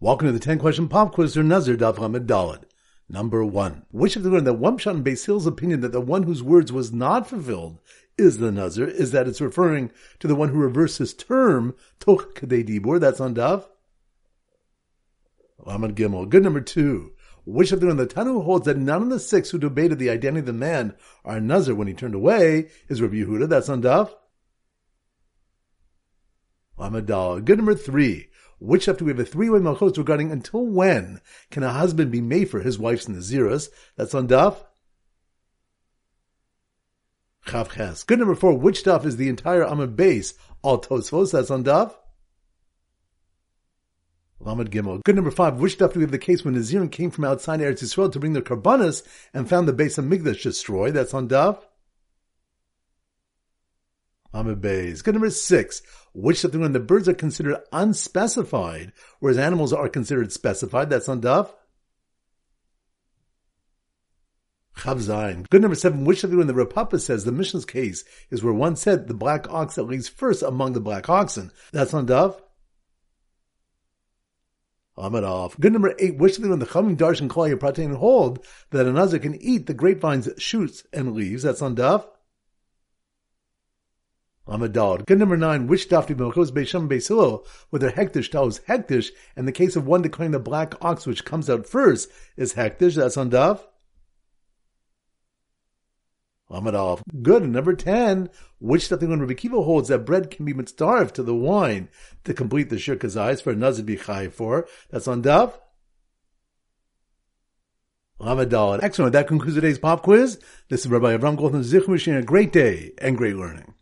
Welcome to the 10 question pop quiz for Nazir Daf Hamid Dalad. Number one. Which of the learned that one and Basil's opinion that the one whose words was not fulfilled is the Nazir is that it's referring to the one who reversed his term, Toch Kadei Dibur, that's on Daf. Lamed Gimel. Good number two. Which of the the Tanu holds that none of the six who debated the identity of the man are Nazir when he turned away is Rabbi Yehuda, that's on Daf. Lamed Dal. Good number three. Which after we have a three-way malchus regarding until when can a husband be made for his wife's naziris? That's on Daf. Chavches. Good number four. Which Daf is the entire Amud base? All Tosfos. That's on Daf. Lamed Gimel. Good number five. Which Daf do we have the case when Nazirim came from outside Eretz Yisrael to bring their korbanos and found the Beis HaMikdash destroyed? That's on Daf. Beis. Good number six. Which something when the birds are considered unspecified, whereas animals are considered specified? That's on Daf. Chav Zayin. Good number seven. Which something when the Rav Pappa says the Mishnah's case is where one said the black ox that leads first among the black oxen? That's on. Ahmed off. Good number eight. Which something when the Chamim Darsh and Klal Pratain hold that a Nazir can eat the grapevine's shoots and leaves? That's on Daf. Amadal. Good number nine, which daf do Melchos Beisham Beisilo, whether hekdesh is hekdesh, and the case of one declaring the black ox which comes out first is hekdesh, that's on daf. Amadal. Good. Number ten, which daf when Rabbi Kiva holds that bread can be mitzdarv to the wine to complete the shirkazais for a nazir bichai for, that's on daf. Amadal. Excellent. That concludes today's pop quiz. This is Rabbi Avram Goldman Zichmush, a great day and great learning.